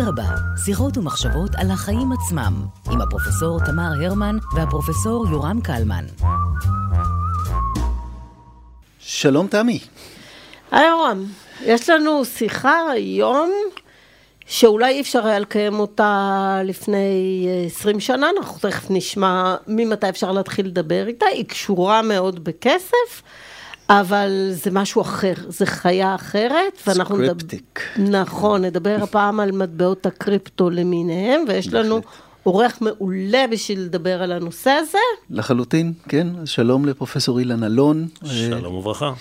אדרבה, שיחות ומחשבות על החיים עצמם, עם הפרופסור תמר הרמן והפרופסור יורם קלמן. שלום תמי. היי יורם, יש לנו שיחה היום שאולי אי אפשר היה לקיים אותה לפני 20 שנה, אנחנו תכף נשמע ממתי אפשר להתחיל לדבר איתה, היא קשורה מאוד בכסף. אבל זה משהו אחר, זה חיה אחרת, ואנחנו סקריפטיק. נדבר, נכון, נדבר הפעם על מטבעות הקריפטו למיניהם, ויש לנו עורך מעולה בשביל לדבר על הנושא הזה. לחלוטין, כן, שלום לפרופסור אילן אלון. שלום וברכה.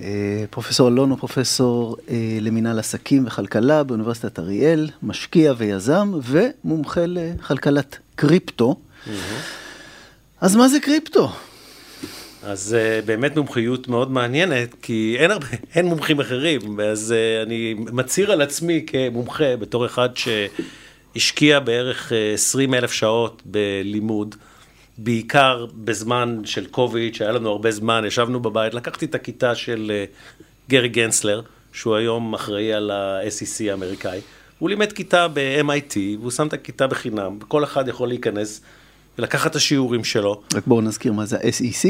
אה, פרופסור אלון הוא פרופסור אה, למינהל עסקים וכלכלה באוניברסיטת אריאל, משקיע ויזם ומומחה לכלכלת קריפטו. אז מה זה קריפטו? אז uh, באמת מומחיות מאוד מעניינת, כי אין הרבה, אין מומחים אחרים, אז uh, אני מצהיר על עצמי כמומחה בתור אחד שהשקיע בערך 20 אלף שעות בלימוד, בעיקר בזמן של קוביד, שהיה לנו הרבה זמן, ישבנו בבית, לקחתי את הכיתה של uh, גרי גנסלר, שהוא היום אחראי על ה-SEC האמריקאי, הוא לימד כיתה ב-MIT, והוא שם את הכיתה בחינם, כל אחד יכול להיכנס. ולקחת את השיעורים שלו. רק בואו נזכיר מה זה ה-SEC.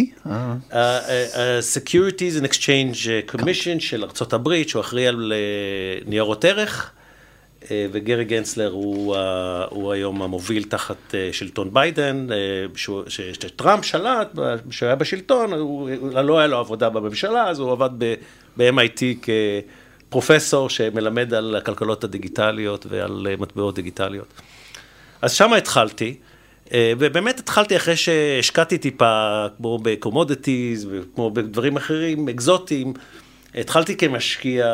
Securities and Exchange Commission של ארה"ב, שהוא אחראי על ניירות ערך, וגרי גנסלר הוא, הוא היום המוביל תחת שלטון ביידן, שטראמפ שלט, כשהוא היה בשלטון, הוא, לא היה לו עבודה בממשלה, אז הוא עבד ב-MIT כפרופסור שמלמד על הכלכלות הדיגיטליות ועל מטבעות דיגיטליות. אז שם התחלתי. אה, ובאמת התחלתי אחרי שהשקעתי טיפה, כמו ב commodities וכמו בדברים אחרים, אקזוטיים. התחלתי כמשקיע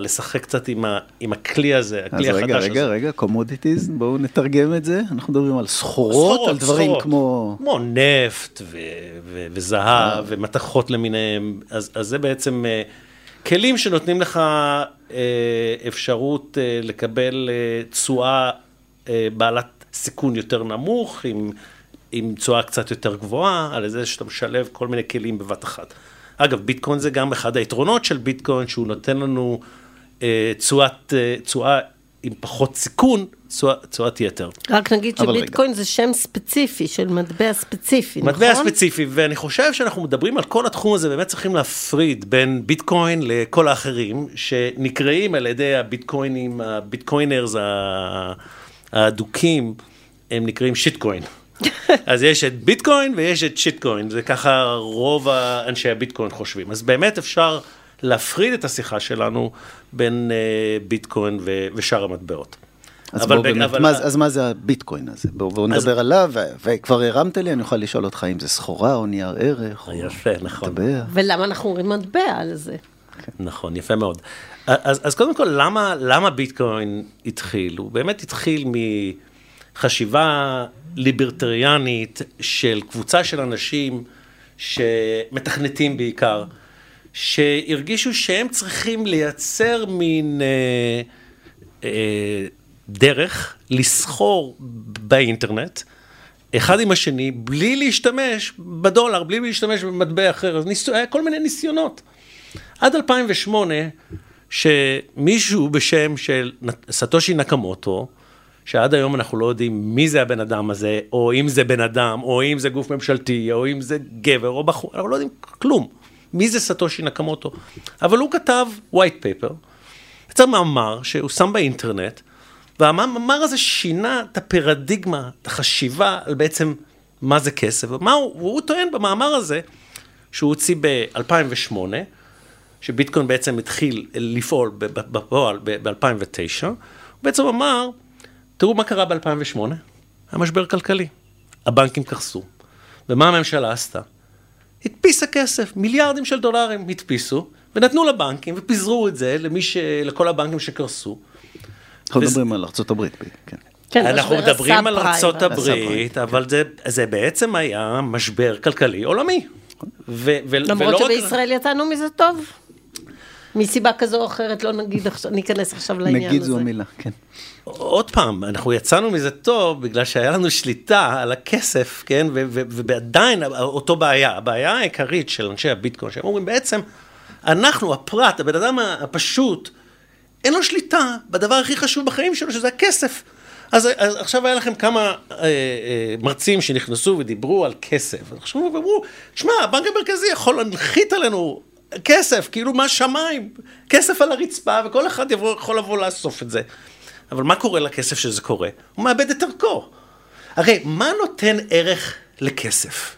לשחק קצת עם, ה, עם הכלי הזה, הכלי החדש רגע, הזה. אז רגע, רגע, רגע, commodities, בואו נתרגם את זה. אנחנו מדברים על סחורות, סחורות על דברים סחורות. כמו... כמו נפט ו, ו, וזהב אה. ומתכות למיניהם. אז, אז זה בעצם אה, כלים שנותנים לך אפשרות לקבל תשואה בעלת סיכון יותר נמוך, עם, עם תשואה קצת יותר גבוהה, על זה שאתה משלב כל מיני כלים בבת אחת. אגב, ביטקוין זה גם אחד היתרונות של ביטקוין, שהוא נותן לנו אה, אה, תשואה עם פחות סיכון, תשואת יתר. רק נגיד שביטקוין רגע. זה שם ספציפי, של מטבע ספציפי, מטבע נכון? מטבע ספציפי, ואני חושב שאנחנו מדברים על כל התחום הזה, באמת צריכים להפריד בין ביטקוין לכל האחרים, שנקראים על ידי הביטקוינים, הביטקוינרס האדוקים, הם נקראים שיטקוין. אז יש את ביטקוין ויש את שיטקוין, זה ככה רוב אנשי הביטקוין חושבים. אז באמת אפשר להפריד את השיחה שלנו בין uh, ביטקוין ו- ושאר המטבעות. אז, אבל בוא, באמת, אבל... מה, אז מה זה הביטקוין הזה? בואו בוא נדבר אז... עליו, ו- וכבר הרמת לי, אני אוכל לשאול אותך אם זה סחורה או נייר ערך. יפה, או נכון. מטבע. ולמה אנחנו אומרים מטבע על זה? נכון, יפה מאוד. אז, אז קודם כל, למה, למה ביטקוין התחיל? הוא באמת התחיל מחשיבה ליברטריאנית של קבוצה של אנשים שמתכנתים בעיקר, שהרגישו שהם צריכים לייצר מין אה, אה, דרך לסחור באינטרנט. אחד עם השני, בלי להשתמש בדולר, בלי להשתמש במטבע אחר, אז ניס... היה כל מיני ניסיונות. עד 2008, שמישהו בשם של סטושי נקמוטו, שעד היום אנחנו לא יודעים מי זה הבן אדם הזה, או אם זה בן אדם, או אם זה גוף ממשלתי, או אם זה גבר או בחור, אנחנו לא יודעים כלום. מי זה סטושי נקמוטו? אבל הוא כתב white paper, יצר מאמר שהוא שם באינטרנט, והמאמר הזה שינה את הפרדיגמה, את החשיבה על בעצם מה זה כסף, ומה הוא, והוא טוען במאמר הזה, שהוא הוציא ב-2008, שביטקוין בעצם התחיל לפעול בפועל ב-2009, הוא בעצם אמר, תראו מה קרה ב-2008, היה משבר כלכלי, הבנקים קרסו, ומה הממשלה עשתה? הדפיסה כסף, מיליארדים של דולרים הדפיסו, ונתנו לבנקים ופיזרו את זה למי ש... לכל הבנקים שקרסו. אנחנו מדברים על ארה"ב, כן. כן, אנחנו מדברים על ארצות הברית, אבל זה, זה בעצם היה משבר כלכלי עולמי. ו, ו, למרות שבישראל רק... יצאנו מזה טוב. מסיבה כזו או אחרת, לא נגיד עכשיו, ניכנס עכשיו לעניין הזה. נגיד זו המילה, כן. עוד פעם, אנחנו יצאנו מזה טוב בגלל שהיה לנו שליטה על הכסף, כן, ועדיין אותו בעיה, הבעיה העיקרית של אנשי הביטקוין, שהם אומרים בעצם, אנחנו, הפרט, הבן אדם הפשוט, אין לו שליטה בדבר הכי חשוב בחיים שלו, שזה הכסף. אז, אז עכשיו היה לכם כמה אה, אה, מרצים שנכנסו ודיברו על כסף. עכשיו הם אמרו, שמע, הבנק המרכזי יכול להנחית עלינו כסף, כאילו מהשמיים, כסף על הרצפה, וכל אחד יבוא, יכול לבוא לאסוף את זה. אבל מה קורה לכסף שזה קורה? הוא מאבד את ערכו. הרי מה נותן ערך לכסף?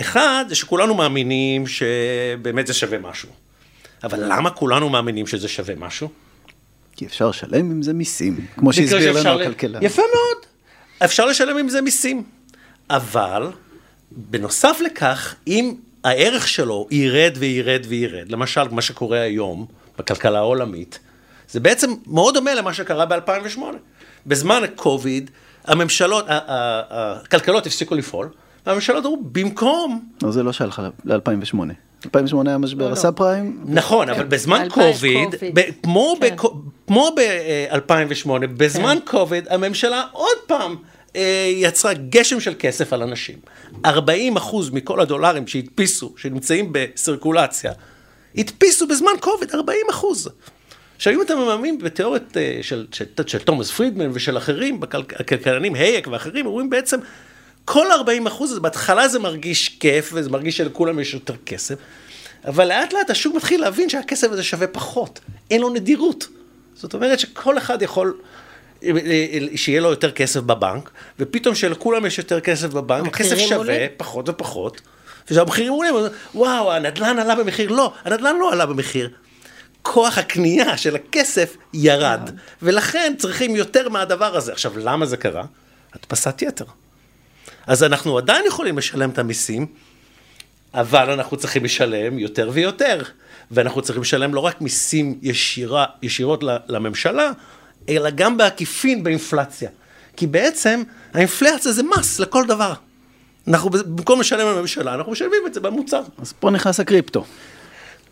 אחד, זה שכולנו מאמינים שבאמת זה שווה משהו. אבל למה כולנו מאמינים שזה שווה משהו? כי אפשר לשלם עם זה מיסים, כמו שהסביר לנו הכלכלן. יפה מאוד, אפשר לשלם עם זה מיסים. אבל, בנוסף לכך, אם הערך שלו ירד וירד וירד, למשל, מה שקורה היום בכלכלה העולמית, זה בעצם מאוד דומה למה שקרה ב-2008. בזמן הקוביד, הממשלות, הכלכלות הפסיקו לפעול, והממשלות אמרו, במקום... לא, זה לא שלך ל-2008. 2008 היה משבר הסאב פריים. נכון, אבל בזמן קוביד, כמו ב-2008, בזמן קוביד, הממשלה עוד פעם אה, יצרה גשם של כסף על אנשים. 40 אחוז מכל הדולרים שהדפיסו, שנמצאים בסירקולציה, הדפיסו בזמן קוביד 40 אחוז. עכשיו, אם אתה מאמין בתיאוריות אה, של, של, של תומאס פרידמן ושל אחרים, הכלכלנים, הייק ואחרים, אומרים בעצם, כל 40 אחוז, בהתחלה זה מרגיש כיף, וזה מרגיש שלכולם יש יותר כסף, אבל לאט לאט השוק מתחיל להבין שהכסף הזה שווה פחות, אין לו נדירות. זאת אומרת שכל אחד יכול, אה, אה, שיהיה לו יותר כסף בבנק, ופתאום שלכולם יש יותר כסף בבנק, הכסף שווה עולים. פחות ופחות, וכשהמחירים עולים, וואו, הנדל"ן עלה במחיר, לא, הנדל"ן לא עלה במחיר. כוח הקנייה של הכסף ירד, ולכן צריכים יותר מהדבר הזה. עכשיו, למה זה קרה? הדפסת יתר. אז אנחנו עדיין יכולים לשלם את המיסים, אבל אנחנו צריכים לשלם יותר ויותר. ואנחנו צריכים לשלם לא רק מיסים ישירה, ישירות לממשלה, אלא גם בעקיפין באינפלציה. כי בעצם האינפלציה זה מס לכל דבר. אנחנו במקום לשלם לממשלה, אנחנו משלמים את זה במוצר. אז פה נכנס הקריפטו.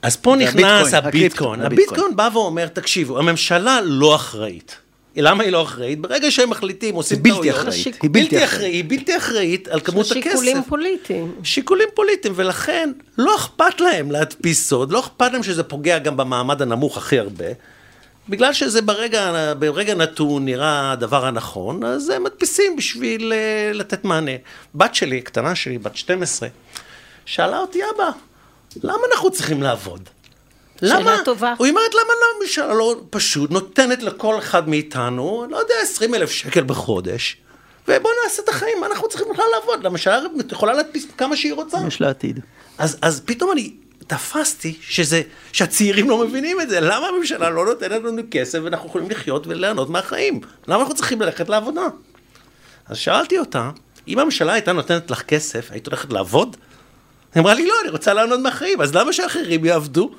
אז פה נכנס הביטקוין. הביטקוין בא ואומר, תקשיבו, הממשלה לא אחראית. למה היא לא אחראית? ברגע שהם מחליטים, עושים טעויות. בלתי אחראית. היא בלתי אחראית. היא בלתי אחראית על כמות הכסף. שיקולים פוליטיים. שיקולים פוליטיים, ולכן לא אכפת להם להדפיס סוד, לא אכפת להם שזה פוגע גם במעמד הנמוך הכי הרבה. בגלל שזה ברגע, ברגע נתון נראה הדבר הנכון, אז הם מדפיסים בשביל uh, לתת מענה. בת שלי, קטנה שלי, בת 12, שאלה אותי, אבא, למה אנחנו צריכים לעבוד? שאלה למה? טובה. הוא אומרת, למה לא, הממשלה לא פשוט נותנת לכל אחד מאיתנו, לא יודע, 20 אלף שקל בחודש, ובוא נעשה את החיים, מה אנחנו צריכים בכלל לעבוד? לממשלה יכולה להדפיס כמה שהיא רוצה. יש לה עתיד. אז, אז פתאום אני תפסתי שזה, שהצעירים לא מבינים את זה, למה הממשלה לא נותנת לנו כסף ואנחנו יכולים לחיות וליהנות מהחיים? למה אנחנו צריכים ללכת לעבודה? אז שאלתי אותה, אם הממשלה הייתה נותנת לך כסף, היית הולכת לעבוד? היא אמרה לי, לא, אני רוצה ליהנות מהחיים, אז למה שאחרים יעבדו?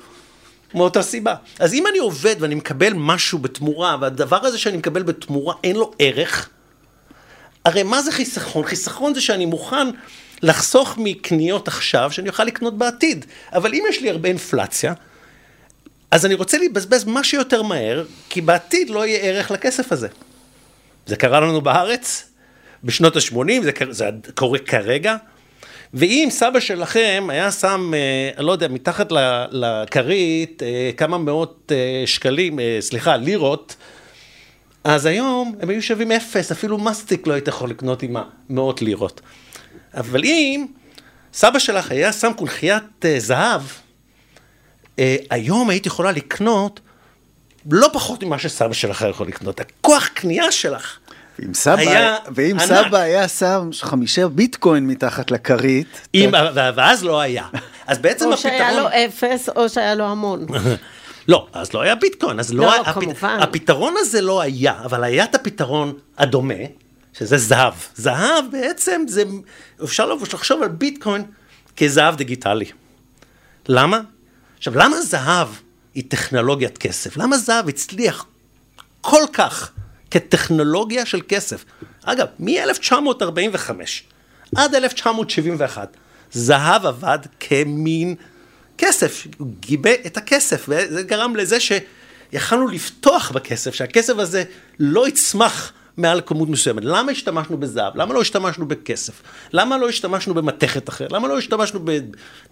מאותה סיבה. אז אם אני עובד ואני מקבל משהו בתמורה, והדבר הזה שאני מקבל בתמורה אין לו ערך, הרי מה זה חיסכון? חיסכון זה שאני מוכן לחסוך מקניות עכשיו, שאני אוכל לקנות בעתיד. אבל אם יש לי הרבה אינפלציה, אז אני רוצה לבזבז מה שיותר מהר, כי בעתיד לא יהיה ערך לכסף הזה. זה קרה לנו בארץ, בשנות ה-80, זה, זה קורה כרגע. ואם סבא שלכם היה שם, אה, אני לא יודע, מתחת לכרית אה, כמה מאות אה, שקלים, סליחה, לירות, אז היום הם היו שווים אפס, אפילו מסטיק לא היית יכול לקנות עם מאות לירות. אבל אם סבא שלך היה שם קונכיית זהב, היום היית יכולה לקנות לא פחות ממה שסבא שלך יכול לקנות. הכוח קנייה שלך ואם סבא היה, ואם סבא היה שם חמישה ביטקוין מתחת לכרית. אם, ואז לא היה. אז בעצם או הפתרון... או שהיה לו אפס, או שהיה לו המון. לא, אז לא היה ביטקוין, אז לא, לא היה... כמובן. הפתרון הזה לא היה, אבל היה את הפתרון הדומה, שזה זהב. זהב בעצם זה, אפשר לחשוב על ביטקוין כזהב דיגיטלי. למה? עכשיו, למה זהב היא טכנולוגיית כסף? למה זהב הצליח כל כך כטכנולוגיה של כסף. אגב, מ-1945 עד 1971, זהב עבד כמין כסף, גיבה את הכסף, וזה גרם לזה שיכלנו לפתוח בכסף, שהכסף הזה לא יצמח מעל כמות מסוימת. למה השתמשנו בזהב? למה לא השתמשנו בכסף? למה לא השתמשנו במתכת אחרת? למה לא השתמשנו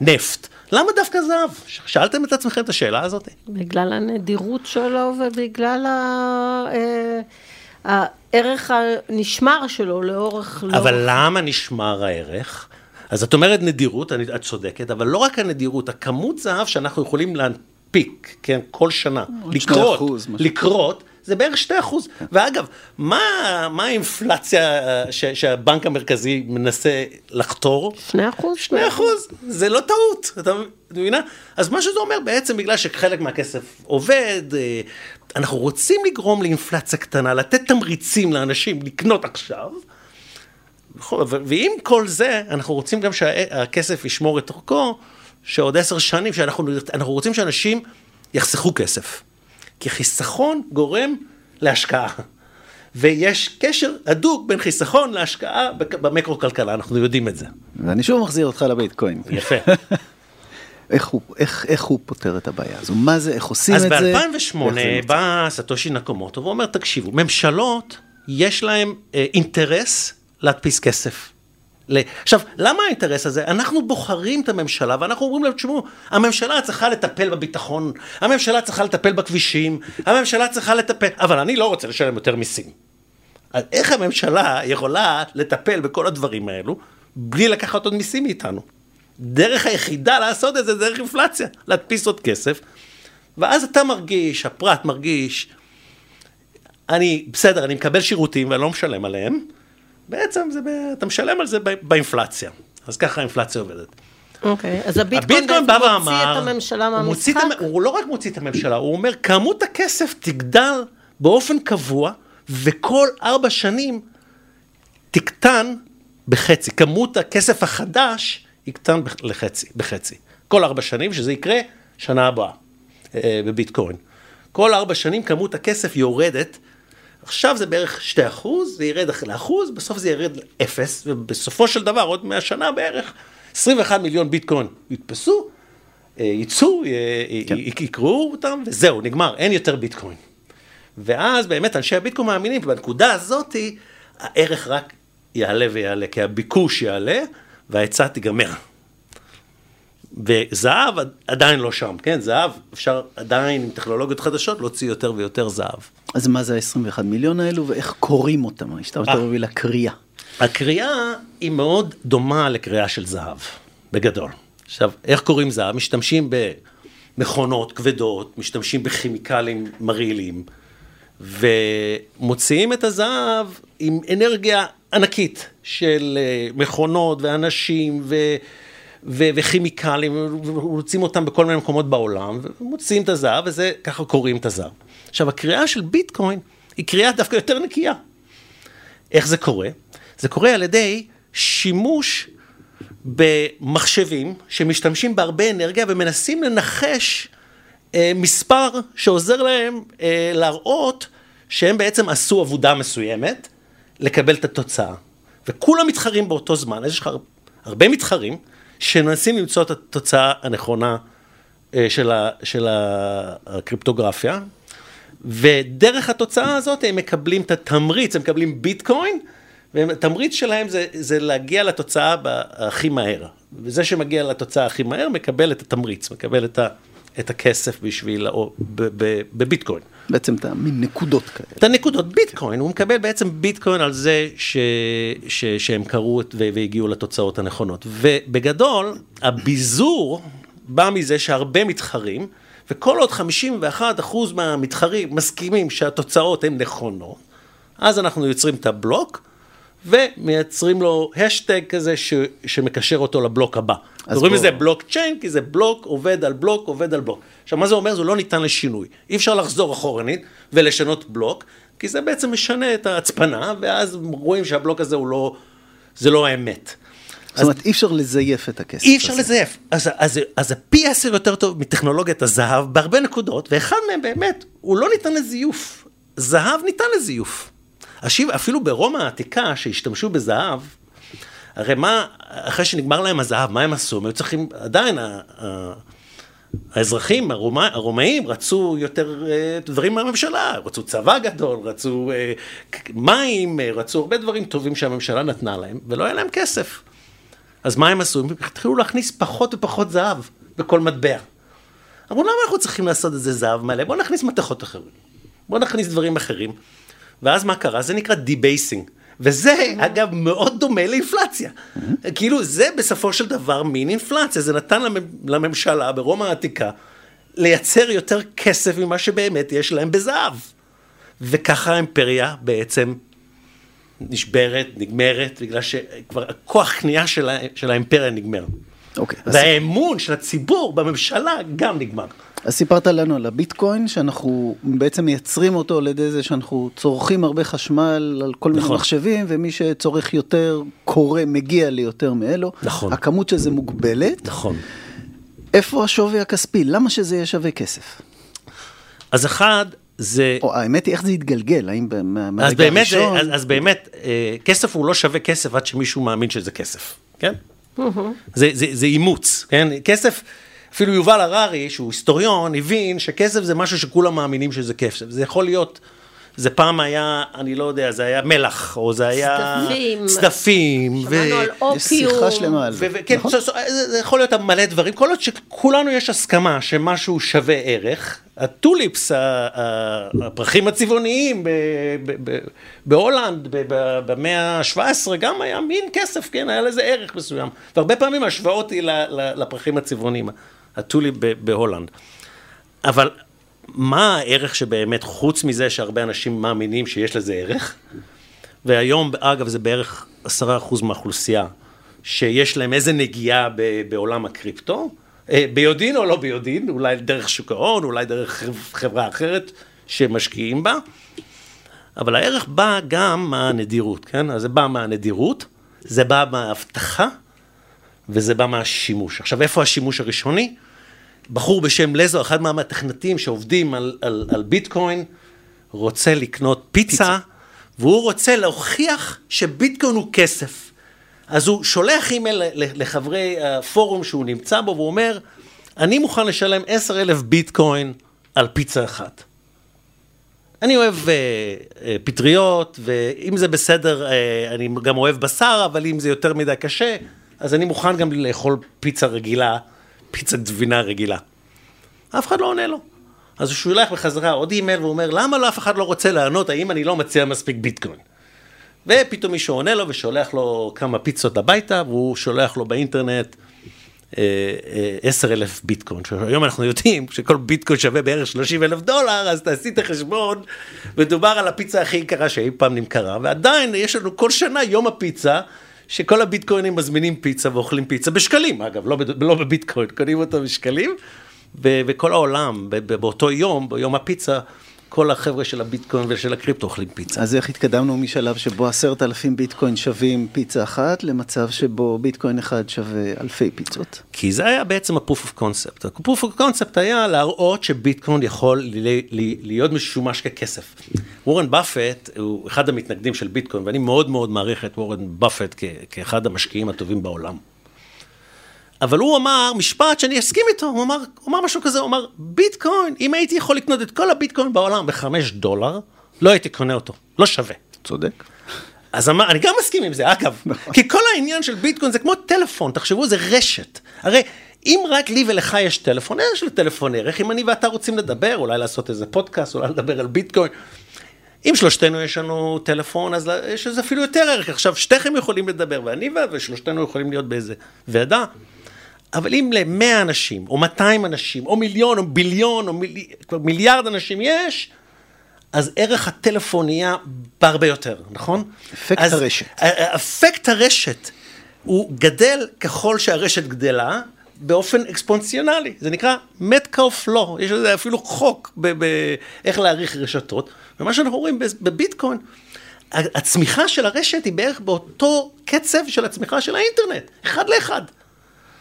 בנפט? למה דווקא זהב? שאלתם את עצמכם את השאלה הזאת? בגלל הנדירות שלו ובגלל ה... אה, הערך הנשמר שלו לאורך... אבל לאורך... למה נשמר הערך? אז את אומרת נדירות, אני, את צודקת, אבל לא רק הנדירות, הכמות זהב שאנחנו יכולים להנפיק, כן, כל שנה, לקרות, לקרות, זה בערך 2 אחוז. ואגב, מה, מה האינפלציה ש, שהבנק המרכזי מנסה לחתור? 2 אחוז. 2 אחוז, זה לא טעות, אתה מבינה? אז מה שזה אומר, בעצם בגלל שחלק מהכסף עובד, אה, אנחנו רוצים לגרום לאינפלציה קטנה, לתת תמריצים לאנשים לקנות עכשיו. ועם כל זה, אנחנו רוצים גם שהכסף ישמור את ערכו, שעוד עשר שנים, שאנחנו רוצים שאנשים יחסכו כסף. כי חיסכון גורם להשקעה. ויש קשר הדוק בין חיסכון להשקעה במקרו-כלכלה, אנחנו יודעים את זה. ואני שוב מחזיר אותך לביטקוין. יפה. איך הוא, איך, איך הוא פותר את הבעיה הזו? מה זה, איך עושים את זה? אז ב-2008 בא סטושי נקומוטו ואומר, תקשיבו, ממשלות, יש להם אה, אינטרס להדפיס כסף. עכשיו, למה האינטרס הזה? אנחנו בוחרים את הממשלה ואנחנו אומרים להם, תשמעו, הממשלה צריכה לטפל בביטחון, הממשלה צריכה לטפל בכבישים, הממשלה צריכה לטפל, אבל אני לא רוצה לשלם יותר מיסים. אז איך הממשלה יכולה לטפל בכל הדברים האלו בלי לקחת עוד מיסים מאיתנו? דרך היחידה לעשות את זה דרך אינפלציה, להדפיס עוד כסף, ואז אתה מרגיש, הפרט מרגיש, אני, בסדר, אני מקבל שירותים ואני לא משלם עליהם, בעצם זה, אתה משלם על זה באינפלציה. אז ככה האינפלציה עובדת. אוקיי, okay, אז הביטקוין בעצם מוציא את הממשלה מהמשחק? הוא, הוא לא רק מוציא את הממשלה, הוא אומר, כמות הכסף תגדל באופן קבוע, וכל ארבע שנים תקטן בחצי. כמות הכסף החדש יקטן לחצי, בחצי. כל ארבע שנים, שזה יקרה שנה הבאה אה, בביטקוין. כל ארבע שנים כמות הכסף יורדת עכשיו זה בערך 2 אחוז, זה ירד לאחוז, בסוף זה ירד לאפס, ובסופו של דבר, עוד 100 שנה בערך, 21 מיליון ביטקוין יתפסו, אה, יצאו, כן. יקראו אותם, וזהו, נגמר, אין יותר ביטקוין. ואז באמת אנשי הביטקוין מאמינים, בנקודה הזאתי, הערך רק יעלה ויעלה, כי הביקוש יעלה, וההיצע תיגמר. וזהב עדיין לא שם, כן? זהב, אפשר עדיין עם טכנולוגיות חדשות להוציא יותר ויותר זהב. אז מה זה ה-21 מיליון האלו ואיך קוראים אותם? השתמשת. במילה קריאה. הקריאה היא מאוד דומה לקריאה של זהב, בגדול. עכשיו, איך קוראים זהב? משתמשים במכונות כבדות, משתמשים בכימיקלים מרעילים, ומוציאים את הזהב עם אנרגיה ענקית של אה, מכונות ואנשים ו... ו- וכימיקלים, ומוצאים אותם בכל מיני מקומות בעולם, ומוצאים את הזהב, וזה, ככה קוראים את הזהב. עכשיו, הקריאה של ביטקוין היא קריאה דווקא יותר נקייה. איך זה קורה? זה קורה על ידי שימוש במחשבים שמשתמשים בהרבה אנרגיה ומנסים לנחש אה, מספר שעוזר להם אה, להראות שהם בעצם עשו עבודה מסוימת לקבל את התוצאה. וכולם מתחרים באותו זמן, יש לך הרבה מתחרים, שמנסים למצוא את התוצאה הנכונה אה, של, ה, של הקריפטוגרפיה, ודרך התוצאה הזאת הם מקבלים את התמריץ, הם מקבלים ביטקוין, והתמריץ שלהם זה, זה להגיע לתוצאה הכי מהר. וזה שמגיע לתוצאה הכי מהר מקבל את התמריץ, מקבל את, ה, את הכסף בשביל, או בביטקוין. בעצם את המין נקודות כאלה. את הנקודות, ביטקוין, הוא מקבל בעצם ביטקוין על זה ש, ש, שהם קראו והגיעו לתוצאות הנכונות. ובגדול, הביזור בא מזה שהרבה מתחרים, וכל עוד 51% מהמתחרים מסכימים שהתוצאות הן נכונות, אז אנחנו יוצרים את הבלוק, ומייצרים לו השטג כזה ש, שמקשר אותו לבלוק הבא. קוראים לזה בלוק צ'יין, כי זה בלוק עובד על בלוק עובד על בלוק. עכשיו, מה זה אומר? זה לא ניתן לשינוי. אי אפשר לחזור אחורנית ולשנות בלוק, כי זה בעצם משנה את ההצפנה, ואז רואים שהבלוק הזה הוא לא, זה לא האמת. זאת אומרת, אי אפשר לזייף את הכסף. אי אפשר הזה. לזייף. אז, אז, אז הפי עשר יותר טוב מטכנולוגיית הזהב בהרבה נקודות, ואחד מהם באמת, הוא לא ניתן לזיוף. זהב ניתן לזיוף. אפילו ברומא העתיקה, שהשתמשו בזהב, הרי מה, אחרי שנגמר להם הזהב, מה הם עשו? הם היו צריכים, עדיין, האזרחים הרומא, הרומאים רצו יותר אה, דברים מהממשלה, רצו צבא גדול, רצו אה, מים, אה, רצו הרבה דברים טובים שהממשלה נתנה להם, ולא היה להם כסף. אז מה הם עשו? הם התחילו להכניס פחות ופחות זהב בכל מטבע. אמרו, למה אנחנו צריכים לעשות את זה זהב מלא? בואו נכניס מתכות אחרים. בואו נכניס דברים אחרים. ואז מה קרה? זה נקרא debasing. וזה, אגב, מאוד דומה לאינפלציה. כאילו, זה בסופו של דבר מין אינפלציה. זה נתן לממשלה ברומא העתיקה לייצר יותר כסף ממה שבאמת יש להם בזהב. וככה האימפריה בעצם נשברת, נגמרת, בגלל שכבר הכוח קנייה של, של האימפריה נגמר. אוקיי. והאמון של הציבור בממשלה גם נגמר. אז סיפרת לנו על הביטקוין, שאנחנו בעצם מייצרים אותו על ידי זה שאנחנו צורכים הרבה חשמל על כל מיני נכון. מחשבים, ומי שצורך יותר קורא, מגיע ליותר מאלו. נכון. הכמות של זה מוגבלת. נכון. איפה השווי הכספי? למה שזה יהיה שווה כסף? אז אחד, זה... או האמת היא, איך זה יתגלגל? האם אז מהרגע באמת, הראשון? אז, אז באמת, אה, כסף הוא לא שווה כסף עד שמישהו מאמין שזה כסף, כן? זה, זה, זה אימוץ, כן? כסף, אפילו יובל הררי, שהוא היסטוריון, הבין שכסף זה משהו שכולם מאמינים שזה כסף. זה יכול להיות, זה פעם היה, אני לא יודע, זה היה מלח, או זה היה... צדפים. צדפים. ו- שמענו על יש שיחה אופיום. שלמה על זה. ו- וכן, נכון? זה, זה- זה יכול להיות מלא דברים, כל עוד שכולנו יש הסכמה שמשהו שווה ערך, הטוליפס, הפרחים הצבעוניים בהולנד במאה ה-17 גם היה מין כסף, כן, היה לזה ערך מסוים. והרבה פעמים השוואות היא לפרחים הצבעוניים, ה tulip בהולנד. אבל מה הערך שבאמת, חוץ מזה שהרבה אנשים מאמינים שיש לזה ערך, והיום, אגב, זה בערך עשרה אחוז מהאוכלוסייה, שיש להם איזה נגיעה בעולם הקריפטו, ביודעין או לא ביודעין, אולי דרך שוק ההון, אולי דרך חברה אחרת שמשקיעים בה, אבל הערך בא גם מהנדירות, כן? אז זה בא מהנדירות, זה בא מההבטחה, וזה בא מהשימוש. עכשיו, איפה השימוש הראשוני? בחור בשם לזו, אחד מהמתכנתים שעובדים על, על, על ביטקוין, רוצה לקנות פיצה, פיצה, והוא רוצה להוכיח שביטקוין הוא כסף. אז הוא שולח אימייל לחברי הפורום שהוא נמצא בו, והוא אומר, אני מוכן לשלם 10 אלף ביטקוין על פיצה אחת. אני אוהב אה, אה, פטריות, ואם זה בסדר, אה, אני גם אוהב בשר, אבל אם זה יותר מדי קשה, אז אני מוכן גם לאכול פיצה רגילה, פיצה גבינה רגילה. אף אחד לא עונה לו. אז הוא שולח בחזרה עוד אימייל והוא אומר, למה לא אף אחד לא רוצה לענות, האם אני לא מציע מספיק ביטקוין? ופתאום מישהו עונה לו ושולח לו כמה פיצות הביתה, והוא שולח לו באינטרנט עשר אלף ביטקוין. היום אנחנו יודעים שכל ביטקוין שווה בערך 30 אלף דולר, אז תעשי את החשבון, מדובר על הפיצה הכי יקרה שאי פעם נמכרה, ועדיין יש לנו כל שנה יום הפיצה. שכל הביטקוינים מזמינים פיצה ואוכלים פיצה בשקלים, אגב, לא, לא בביטקוין, קונים אותו בשקלים, ו- וכל העולם, ב- באותו יום, ביום הפיצה, כל החבר'ה של הביטקוין ושל הקריפטו אוכלים פיצה. אז איך התקדמנו משלב שבו עשרת אלפים ביטקוין שווים פיצה אחת, למצב שבו ביטקוין אחד שווה אלפי פיצות? כי זה היה בעצם ה-proof of concept. ה-proof of concept היה להראות שביטקוין יכול ל- ל- להיות משומש ככסף. וורן באפט הוא אחד המתנגדים של ביטקוין, ואני מאוד מאוד מעריך את וורן באפט כאחד המשקיעים הטובים בעולם. אבל הוא אמר משפט שאני אסכים איתו, הוא אמר, הוא אמר משהו כזה, הוא אמר, ביטקוין, אם הייתי יכול לקנות את כל הביטקוין בעולם בחמש דולר, לא הייתי קונה אותו, לא שווה. צודק. אז אמר, אני גם מסכים עם זה, אגב, כי כל העניין של ביטקוין זה כמו טלפון, תחשבו, זה רשת. הרי אם רק לי ולך יש טלפון, יש לטלפון ערך, אם אני ואתה רוצים לדבר, אולי לעשות איזה פודקאסט, אולי לדבר על ביטקוין. אם שלושתנו יש לנו טלפון, אז יש לזה אפילו יותר ערך. עכשיו, שתיכם יכולים לדבר, ואני ושלושתנו יכולים להיות באיזה ועדה. אבל אם ל-100 אנשים, או 200 אנשים, או מיליון, או ביליון, או מיל... מיליארד אנשים יש, אז ערך הטלפון נהיה בהרבה יותר, נכון? אפקט אז הרשת. אפקט הרשת הוא גדל ככל שהרשת גדלה באופן אקספונציונלי, זה נקרא Metcalf Law, יש לזה אפילו חוק באיך להעריך רשתות, ומה שאנחנו רואים בב- בביטקוין, הצמיחה של הרשת היא בערך באותו קצב של הצמיחה של האינטרנט, אחד לאחד.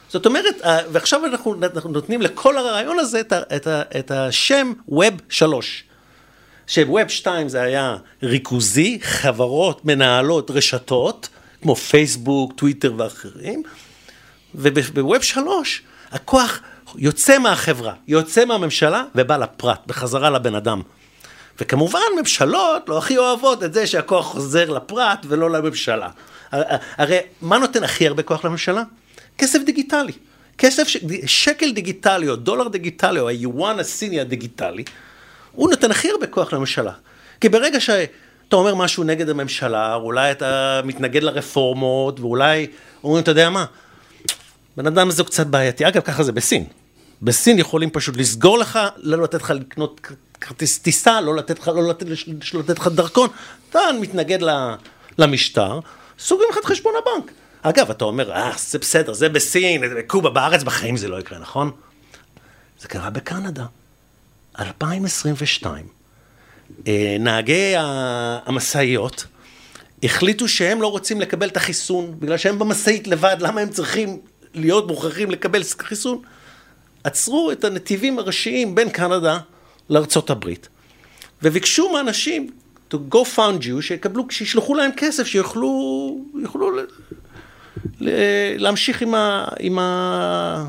זאת אומרת, ה- ועכשיו אנחנו, אנחנו נותנים לכל הרעיון הזה את, ה, את, ה, את השם Web 3. שווב 2 זה היה ריכוזי, חברות מנהלות רשתות, כמו פייסבוק, טוויטר ואחרים, ובווב 3 הכוח יוצא מהחברה, יוצא מהממשלה ובא לפרט, בחזרה לבן אדם. וכמובן, ממשלות לא הכי אוהבות את זה שהכוח חוזר לפרט ולא לממשלה. הרי מה נותן הכי הרבה כוח לממשלה? כסף דיגיטלי. כסף, ש... שקל דיגיטלי או דולר דיגיטלי או היואן הסיני הדיגיטלי, הוא נותן הכי הרבה כוח לממשלה. כי ברגע שאתה אומר משהו נגד הממשלה, אולי אתה מתנגד לרפורמות, ואולי אומרים, אתה יודע מה, בן אדם הזה הוא קצת בעייתי. אגב, ככה זה בסין. בסין יכולים פשוט לסגור לך, לא לתת לך לקנות כרטיס טיסה, לא לתת לך, לא לתת, לא לתת לך דרכון. אתה מתנגד למשטר, סוגרים לך את חשבון הבנק. אגב, אתה אומר, אה, זה בסדר, זה בסין, בקובה, בארץ, בחיים זה לא יקרה, נכון? זה קרה בקנדה, 2022. אה, נהגי המשאיות החליטו שהם לא רוצים לקבל את החיסון, בגלל שהם במשאית לבד, למה הם צריכים להיות מוכרחים לקבל חיסון? עצרו את הנתיבים הראשיים בין קנדה לארצות הברית, וביקשו מאנשים to go found you, שיקבלו, שישלחו להם כסף, שיוכלו יוכלו להמשיך עם, ה, עם, ה,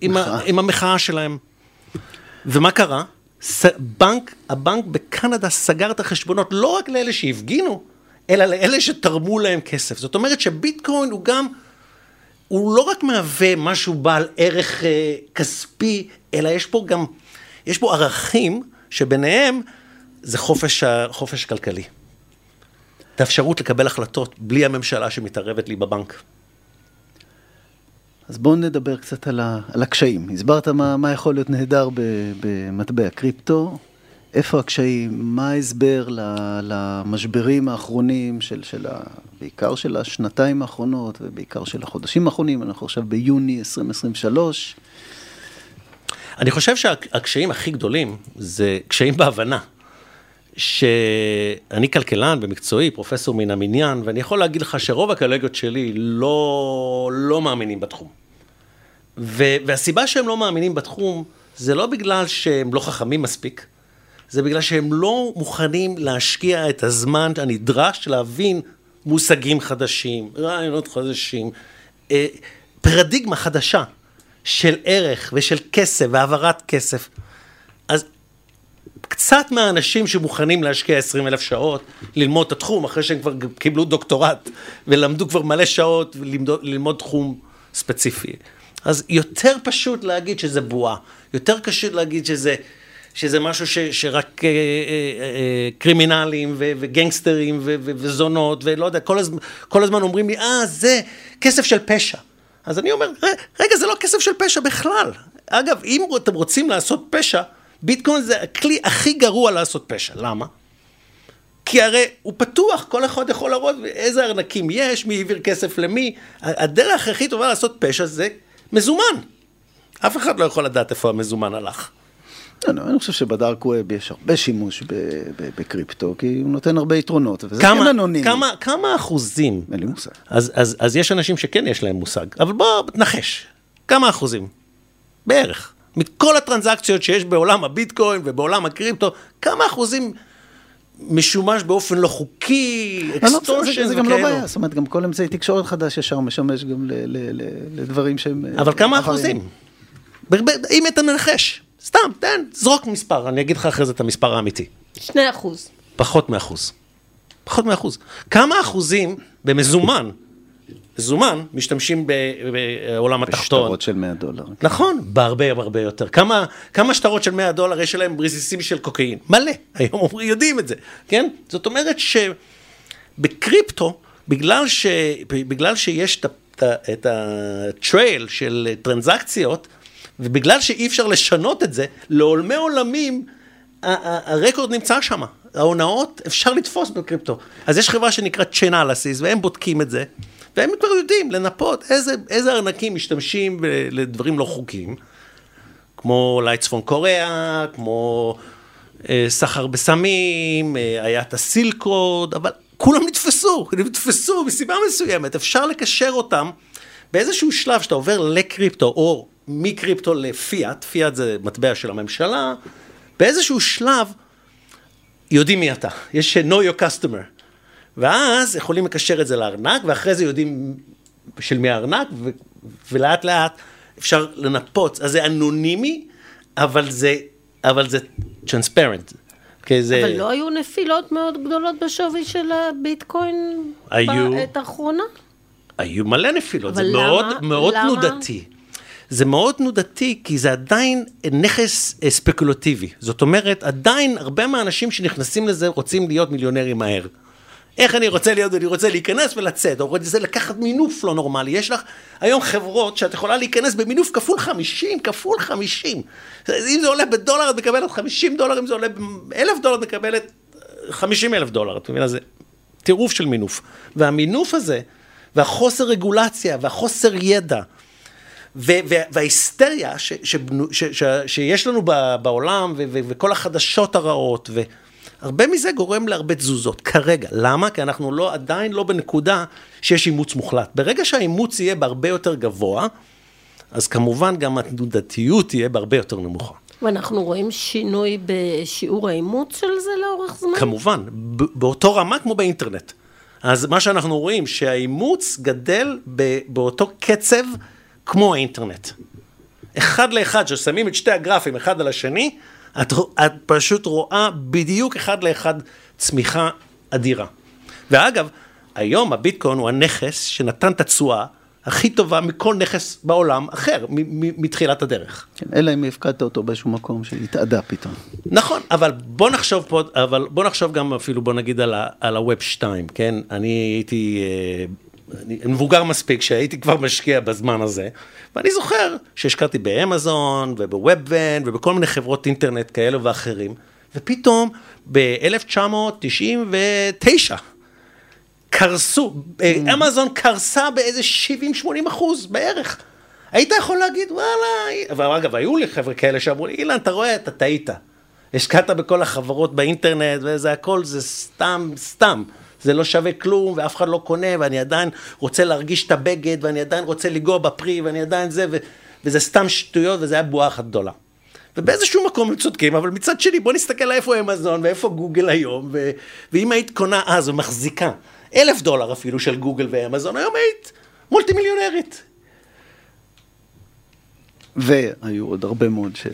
עם, ה, עם המחאה שלהם. ומה קרה? בנק, הבנק בקנדה סגר את החשבונות לא רק לאלה שהפגינו, אלא לאלה שתרמו להם כסף. זאת אומרת שביטקוין הוא גם, הוא לא רק מהווה משהו בעל ערך אה, כספי, אלא יש פה גם, יש פה ערכים שביניהם זה חופש, חופש כלכלי. את האפשרות לקבל החלטות בלי הממשלה שמתערבת לי בבנק. אז בואו נדבר קצת על, ה, על הקשיים. הסברת מה, מה יכול להיות נהדר במטבע קריפטו, איפה הקשיים, מה ההסבר למשברים האחרונים, של, של ה, בעיקר של השנתיים האחרונות ובעיקר של החודשים האחרונים, אנחנו עכשיו ביוני 2023. אני חושב שהקשיים הכי גדולים זה קשיים בהבנה. שאני כלכלן במקצועי, פרופסור מן המניין, ואני יכול להגיד לך שרוב הקולגות שלי לא, לא מאמינים בתחום. ו, והסיבה שהם לא מאמינים בתחום, זה לא בגלל שהם לא חכמים מספיק, זה בגלל שהם לא מוכנים להשקיע את הזמן הנדרש להבין מושגים חדשים, רעיונות חדשים, אה, פרדיגמה חדשה של ערך ושל כסף והעברת כסף. אז קצת מהאנשים שמוכנים להשקיע 20 אלף שעות, ללמוד את התחום, אחרי שהם כבר קיבלו דוקטורט, ולמדו כבר מלא שעות, ללמוד תחום ספציפי. אז יותר פשוט להגיד שזה בועה, יותר קשה להגיד שזה, שזה משהו ש, שרק אה, אה, אה, קרימינלים ו, וגנגסטרים ו, ו, וזונות, ולא יודע, כל הזמן, כל הזמן אומרים לי, אה, זה כסף של פשע. אז אני אומר, רגע, זה לא כסף של פשע בכלל. אגב, אם אתם רוצים לעשות פשע, ביטקוין זה הכלי הכי גרוע לעשות פשע. למה? כי הרי הוא פתוח, כל אחד יכול להראות איזה ארנקים יש, מי העביר כסף למי. הדרך הכי טובה לעשות פשע זה מזומן. אף אחד לא יכול לדעת איפה המזומן הלך. לא, לא, אני חושב שבדארק ווב יש הרבה שימוש בקריפטו, כי הוא נותן הרבה יתרונות, וזה כן אנונימי. כמה, כמה אחוזים? אין לי מושג. אז, אז, אז יש אנשים שכן יש להם מושג, אבל בוא נחש, כמה אחוזים? בערך. מכל הטרנזקציות שיש בעולם הביטקוין ובעולם הקריפטו, כמה אחוזים משומש באופן לא חוקי, extortion וכאלו. זה גם לא בעיה, זאת אומרת, גם כל אמצעי תקשורת חדש ישר משמש גם לדברים שהם... אבל כמה אחוזים? אם אתה מנחש, סתם, תן, זרוק מספר, אני אגיד לך אחרי זה את המספר האמיתי. שני אחוז. פחות מאחוז. פחות מאחוז. כמה אחוזים במזומן מזומן, משתמשים בעולם התחתון. בשטרות של 100 דולר. נכון, בהרבה הרבה יותר. כמה, כמה שטרות של 100 דולר יש להם רסיסים של קוקאין? מלא, היום יודעים את זה, כן? זאת אומרת שבקריפטו, בגלל, ש, בגלל שיש את הטרייל של טרנזקציות, ובגלל שאי אפשר לשנות את זה, לעולמי עולמים, הרקורד נמצא שם. ההונאות אפשר לתפוס בקריפטו. אז יש חברה שנקראת צ'נאלסיס, והם בודקים את זה. והם כבר יודעים לנפות איזה, איזה ארנקים משתמשים לדברים לא חוקיים, כמו אולי צפון קוריאה, כמו אה, סחר בסמים, אה, היה את הסילקוד, אבל כולם נתפסו, נתפסו מסיבה מסוימת, אפשר לקשר אותם באיזשהו שלב שאתה עובר לקריפטו, או מקריפטו לפיאט, פיאט זה מטבע של הממשלה, באיזשהו שלב יודעים מי אתה, יש know your customer. ואז יכולים לקשר את זה לארנק, ואחרי זה יודעים של מי הארנק, ו- ולאט לאט אפשר לנפוץ, אז זה אנונימי, אבל זה, אבל זה טרנספרנט. זה... אבל לא היו נפילות מאוד גדולות בשווי של הביטקוין היו... בעת האחרונה? היו מלא נפילות, זה למה? מאוד, מאוד למה? תנודתי. זה מאוד תנודתי, כי זה עדיין נכס אה, ספקולטיבי. זאת אומרת, עדיין הרבה מהאנשים שנכנסים לזה רוצים להיות מיליונרים מהר. איך אני רוצה להיות, אני רוצה להיכנס ולצאת, או רוצה לקחת מינוף לא נורמלי. יש לך היום חברות שאת יכולה להיכנס במינוף כפול 50, כפול 50. אם זה עולה בדולר, את מקבלת 50 דולר, אם זה עולה באלף דולר, את מקבלת 50 אלף דולר. את מבינה? זה טירוף של מינוף. והמינוף הזה, והחוסר רגולציה, והחוסר ידע, וההיסטריה שיש לנו בעולם, ו, ו, וכל החדשות הרעות, והרבה מזה גורם להרבה תזוזות, כרגע. למה? כי אנחנו לא, עדיין לא בנקודה שיש אימוץ מוחלט. ברגע שהאימוץ יהיה בהרבה יותר גבוה, אז כמובן גם התנודתיות תהיה בהרבה יותר נמוכה. ואנחנו רואים שינוי בשיעור האימוץ של זה לאורך זמן? כמובן, באותו רמה כמו באינטרנט. אז מה שאנחנו רואים, שהאימוץ גדל באותו קצב כמו האינטרנט. אחד לאחד, ששמים את שתי הגרפים אחד על השני, את, את פשוט רואה בדיוק אחד לאחד צמיחה אדירה. ואגב, היום הביטקוין הוא הנכס שנתן את התשואה הכי טובה מכל נכס בעולם אחר, מתחילת הדרך. כן, אלא אם הפקדת אותו באיזשהו מקום שהתאדה פתאום. נכון, אבל בוא נחשוב פה, אבל בוא נחשוב גם אפילו, בוא נגיד על, על הווב 2, כן? אני הייתי אה, אני מבוגר מספיק שהייתי כבר משקיע בזמן הזה, ואני זוכר שהשקעתי באמזון ובוובן ובכל מיני חברות אינטרנט כאלו ואחרים, ופתאום ב-1999 קרסו. אמזון קרסה באיזה 70-80 אחוז בערך. היית יכול להגיד, וואלה, ואגב, היו לי חבר'ה כאלה שאמרו לי, אילן, אתה רואה, אתה טעית. השקעת בכל החברות באינטרנט, וזה הכל, זה סתם, סתם. זה לא שווה כלום, ואף אחד לא קונה, ואני עדיין רוצה להרגיש את הבגד, ואני עדיין רוצה לנגוע בפרי, ואני עדיין זה, ו... וזה סתם שטויות, וזה היה בועה אחת גדולה. ובאיזשהו מקום הם צודקים, אבל מצד שני, בוא נסתכל איפה אמזון ואיפה גוגל היום, ו... ואם היית קונה אז ומחזיקה אלף דולר אפילו של גוגל ואמזון, היום היית מולטי מיליונרית. והיו עוד הרבה מאוד ש...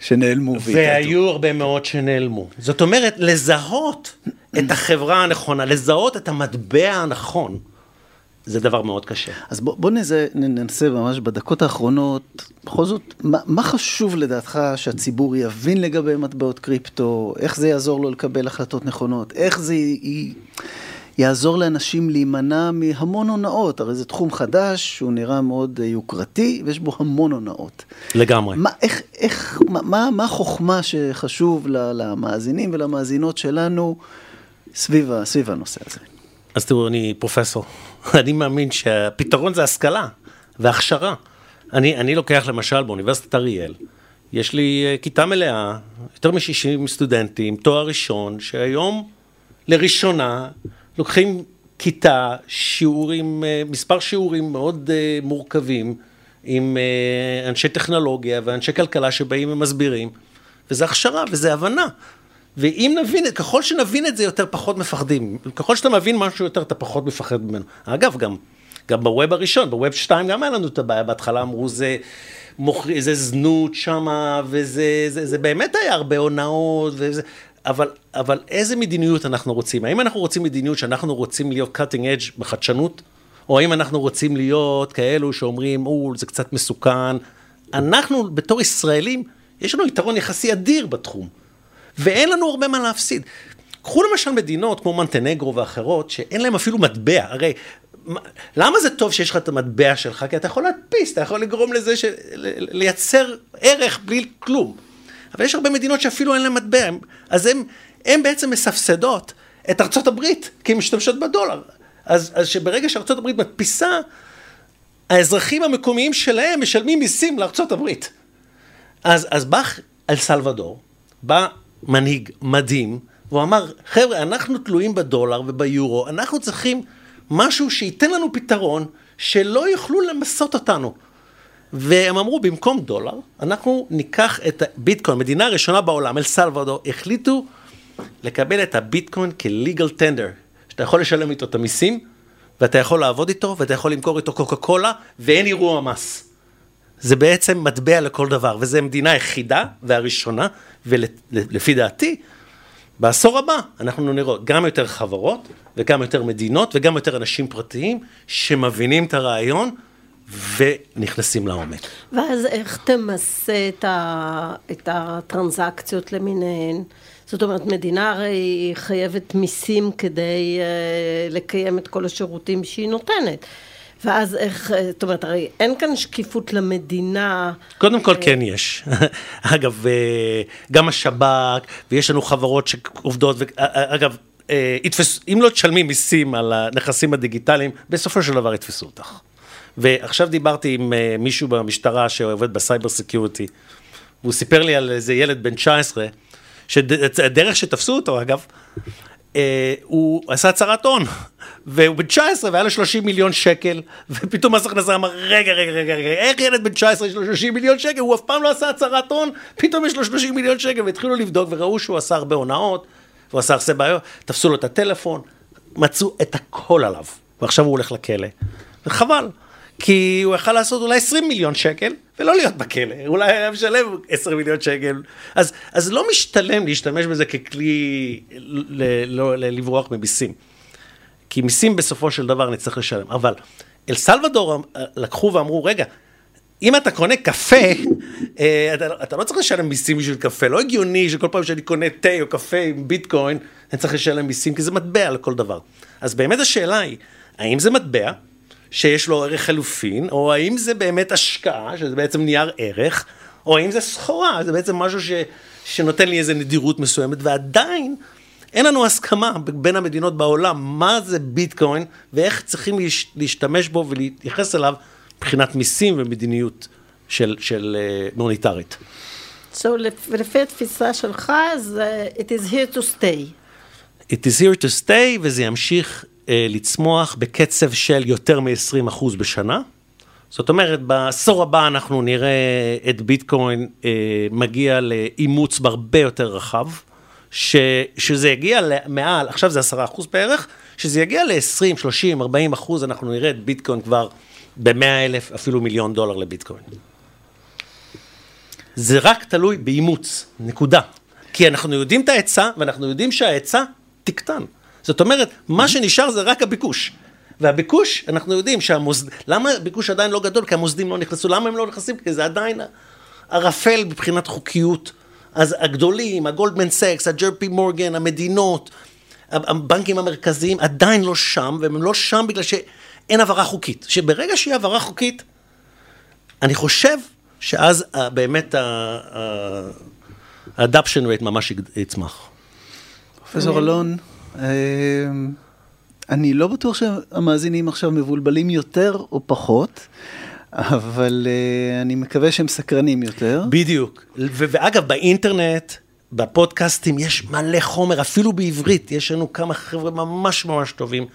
שנעלמו. והיו הרבה מאוד שנעלמו. זאת אומרת, לזהות את החברה הנכונה, לזהות את המטבע הנכון, זה דבר מאוד קשה. אז בוא, בוא נזה, ננסה ממש בדקות האחרונות, בכל זאת, מה, מה חשוב לדעתך שהציבור יבין לגבי מטבעות קריפטו, איך זה יעזור לו לקבל החלטות נכונות, איך זה י, יעזור לאנשים להימנע מהמון הונאות, הרי זה תחום חדש, שהוא נראה מאוד יוקרתי, ויש בו המון הונאות. לגמרי. מה, איך, איך, מה, מה החוכמה שחשוב למאזינים ולמאזינות שלנו? סביב, סביב הנושא הזה. אז תראו, אני פרופסור. אני מאמין שהפתרון זה השכלה והכשרה. אני, אני לוקח למשל באוניברסיטת אריאל, יש לי אה, כיתה מלאה, יותר מ-60 סטודנטים, תואר ראשון, שהיום לראשונה לוקחים כיתה, שיעורים, אה, מספר שיעורים מאוד אה, מורכבים, עם אנשי טכנולוגיה ואנשי כלכלה שבאים ומסבירים, וזה הכשרה וזה הבנה. ואם נבין, ככל שנבין את זה יותר, פחות מפחדים. ככל שאתה מבין משהו יותר, אתה פחות מפחד ממנו. אגב, גם, גם בווב הראשון, בווב 2 גם היה לנו את הבעיה, בהתחלה אמרו זה, מוכר, זה זנות שמה, וזה זה, זה באמת היה הרבה הונאות, וזה, אבל, אבל איזה מדיניות אנחנו רוצים? האם אנחנו רוצים מדיניות שאנחנו רוצים להיות cutting edge בחדשנות? או האם אנחנו רוצים להיות כאלו שאומרים, או, זה קצת מסוכן? אנחנו, בתור ישראלים, יש לנו יתרון יחסי אדיר בתחום. ואין לנו הרבה מה להפסיד. קחו למשל מדינות כמו מנטנגרו ואחרות, שאין להם אפילו מטבע, הרי למה זה טוב שיש לך את המטבע שלך? כי אתה יכול להדפיס, אתה יכול לגרום לזה, ש... לייצר ערך בלי כלום. אבל יש הרבה מדינות שאפילו אין להם מטבע, אז הן בעצם מסבסדות את ארצות הברית, כי הן משתמשות בדולר. אז, אז שברגע שארצות הברית מדפיסה, האזרחים המקומיים שלהם משלמים מיסים לארצות הברית. אז, אז בא אל סלוודור, בא מנהיג מדהים, והוא אמר, חבר'ה, אנחנו תלויים בדולר וביורו, אנחנו צריכים משהו שייתן לנו פתרון, שלא יוכלו למסות אותנו. והם אמרו, במקום דולר, אנחנו ניקח את הביטקוין, מדינה ראשונה בעולם, אל סלוודור, החליטו לקבל את הביטקוין כ-legal tender, שאתה יכול לשלם איתו את המיסים, ואתה יכול לעבוד איתו, ואתה יכול למכור איתו קוקה קולה, ואין אירוע מס. זה בעצם מטבע לכל דבר, וזו המדינה היחידה והראשונה, ולפי דעתי, בעשור הבא אנחנו נראה גם יותר חברות, וגם יותר מדינות, וגם יותר אנשים פרטיים שמבינים את הרעיון ונכנסים לעומק. ואז איך תמסה את, ה... את הטרנזקציות למיניהן? זאת אומרת, מדינה הרי חייבת מיסים כדי אה, לקיים את כל השירותים שהיא נותנת. ואז איך, אה, זאת אומרת, הרי אין כאן שקיפות למדינה. קודם כל כן יש. אגב, אה, גם השב"כ, ויש לנו חברות שעובדות, אגב, אם לא תשלמי מיסים על הנכסים הדיגיטליים, בסופו של דבר יתפסו אותך. ועכשיו דיברתי עם מישהו במשטרה שעובד ב cyber security, והוא סיפר לי על איזה ילד בן 19, שהדרך שתפסו אותו אגב, אה, הוא עשה הצהרת הון, והוא בן 19 והיה לו 30 מיליון שקל, ופתאום מס הכנסה אמר, רגע, רגע, רגע, רגע, איך ילד בן 19 יש לו 30 מיליון שקל? הוא אף פעם לא עשה הצהרת הון, פתאום יש לו 30 מיליון שקל, והתחילו לבדוק וראו שהוא עשה הרבה הונאות, הוא עשה הרבה בעיות, תפסו לו את הטלפון, מצאו את הכל עליו, ועכשיו הוא הולך לכלא, וחבל. כי הוא יכל לעשות אולי 20 מיליון שקל ולא להיות בכלא, אולי היה משלם 10 מיליון שקל. אז, אז לא משתלם להשתמש בזה ככלי ל, לא, ל, לברוח ממיסים. כי מיסים בסופו של דבר נצטרך לשלם. אבל אל סלוודור לקחו ואמרו, רגע, אם אתה קונה קפה, אה, אתה, אתה לא צריך לשלם מיסים בשביל קפה, לא הגיוני שכל פעם שאני קונה תה או קפה עם ביטקוין, אני צריך לשלם מיסים, כי זה מטבע לכל דבר. אז באמת השאלה היא, האם זה מטבע? שיש לו ערך חלופין, או האם זה באמת השקעה, שזה בעצם נייר ערך, או האם זה סחורה, זה בעצם משהו ש, שנותן לי איזה נדירות מסוימת, ועדיין אין לנו הסכמה בין המדינות בעולם מה זה ביטקוין, ואיך צריכים להשתמש בו ולהתייחס אליו מבחינת מיסים ומדיניות של, של uh, מוניטרית. So, ולפי התפיסה שלך, זה it is here to stay. It is here to stay, וזה ימשיך אה, לצמוח בקצב של יותר מ-20% בשנה. זאת אומרת, בעשור הבא אנחנו נראה את ביטקוין אה, מגיע לאימוץ בהרבה יותר רחב, ש, שזה יגיע מעל, עכשיו זה 10% בערך, שזה יגיע ל-20, 30, 40 אחוז, אנחנו נראה את ביטקוין כבר ב-100 אלף, אפילו מיליון דולר לביטקוין. זה רק תלוי באימוץ, נקודה. כי אנחנו יודעים את ההיצע, ואנחנו יודעים שההיצע תקטן. זאת אומרת, מה שנשאר זה רק הביקוש. והביקוש, אנחנו יודעים שהמוסד... למה הביקוש עדיין לא גדול? כי המוסדים לא נכנסו. למה הם לא נכנסים? כי זה עדיין ערפל מבחינת חוקיות. אז הגדולים, הגולדמן סקס, הג'רפי מורגן, המדינות, הבנקים המרכזיים עדיין לא שם, והם לא שם בגלל שאין העברה חוקית. שברגע שיהיה העברה חוקית, אני חושב שאז באמת ה-adoption rate ממש יצמח. פרופסור אלון, אני לא בטוח שהמאזינים עכשיו מבולבלים יותר או פחות. אבל uh, אני מקווה שהם סקרנים יותר. בדיוק. ואגב, באינטרנט, בפודקאסטים, יש מלא חומר, אפילו בעברית, יש לנו כמה חבר'ה ממש ממש טובים.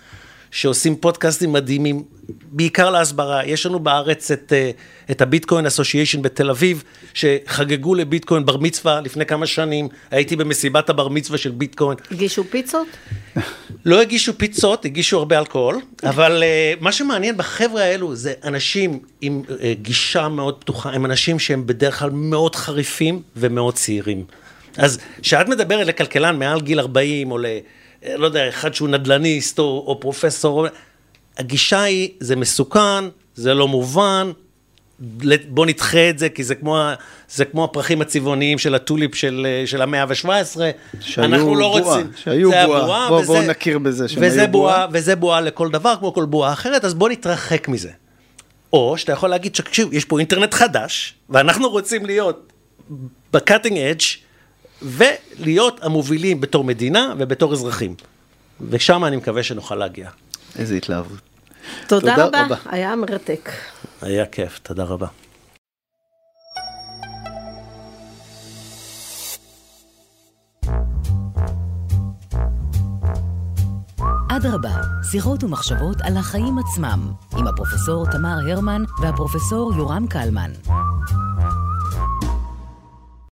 שעושים פודקאסטים מדהימים, בעיקר להסברה. יש לנו בארץ את, אה, את הביטקוין אסושיישן בתל אביב, שחגגו לביטקוין בר מצווה לפני כמה שנים. הייתי במסיבת הבר מצווה של ביטקוין. הגישו פיצות? לא הגישו פיצות, הגישו הרבה אלכוהול, אבל uh, מה שמעניין בחבר'ה האלו זה אנשים עם uh, גישה מאוד פתוחה, הם אנשים שהם בדרך כלל מאוד חריפים ומאוד צעירים. אז כשאת מדברת לכלכלן מעל גיל 40 או ל... לא יודע, אחד שהוא נדל"ניסט או, או פרופסור, הגישה היא, זה מסוכן, זה לא מובן, בוא נדחה את זה, כי זה כמו, זה כמו הפרחים הצבעוניים של הטוליפ של, של המאה ה-17. אנחנו לא בועה, רוצים. שהיו בועה, בועה בוא, וזה, בוא נכיר בזה שהם היו בועה. וזה בועה לכל דבר, כמו כל בועה אחרת, אז בוא נתרחק מזה. או שאתה יכול להגיד, תקשיב, יש פה אינטרנט חדש, ואנחנו רוצים להיות בקאטינג אדג' ולהיות המובילים בתור מדינה ובתור אזרחים. ושם אני מקווה שנוכל להגיע. איזה התלהבות. תודה, תודה רבה, רבה, היה מרתק. היה כיף, תודה רבה. אדרבה, שיחות ומחשבות על החיים עצמם, עם הפרופסור תמר הרמן והפרופסור יורם קלמן.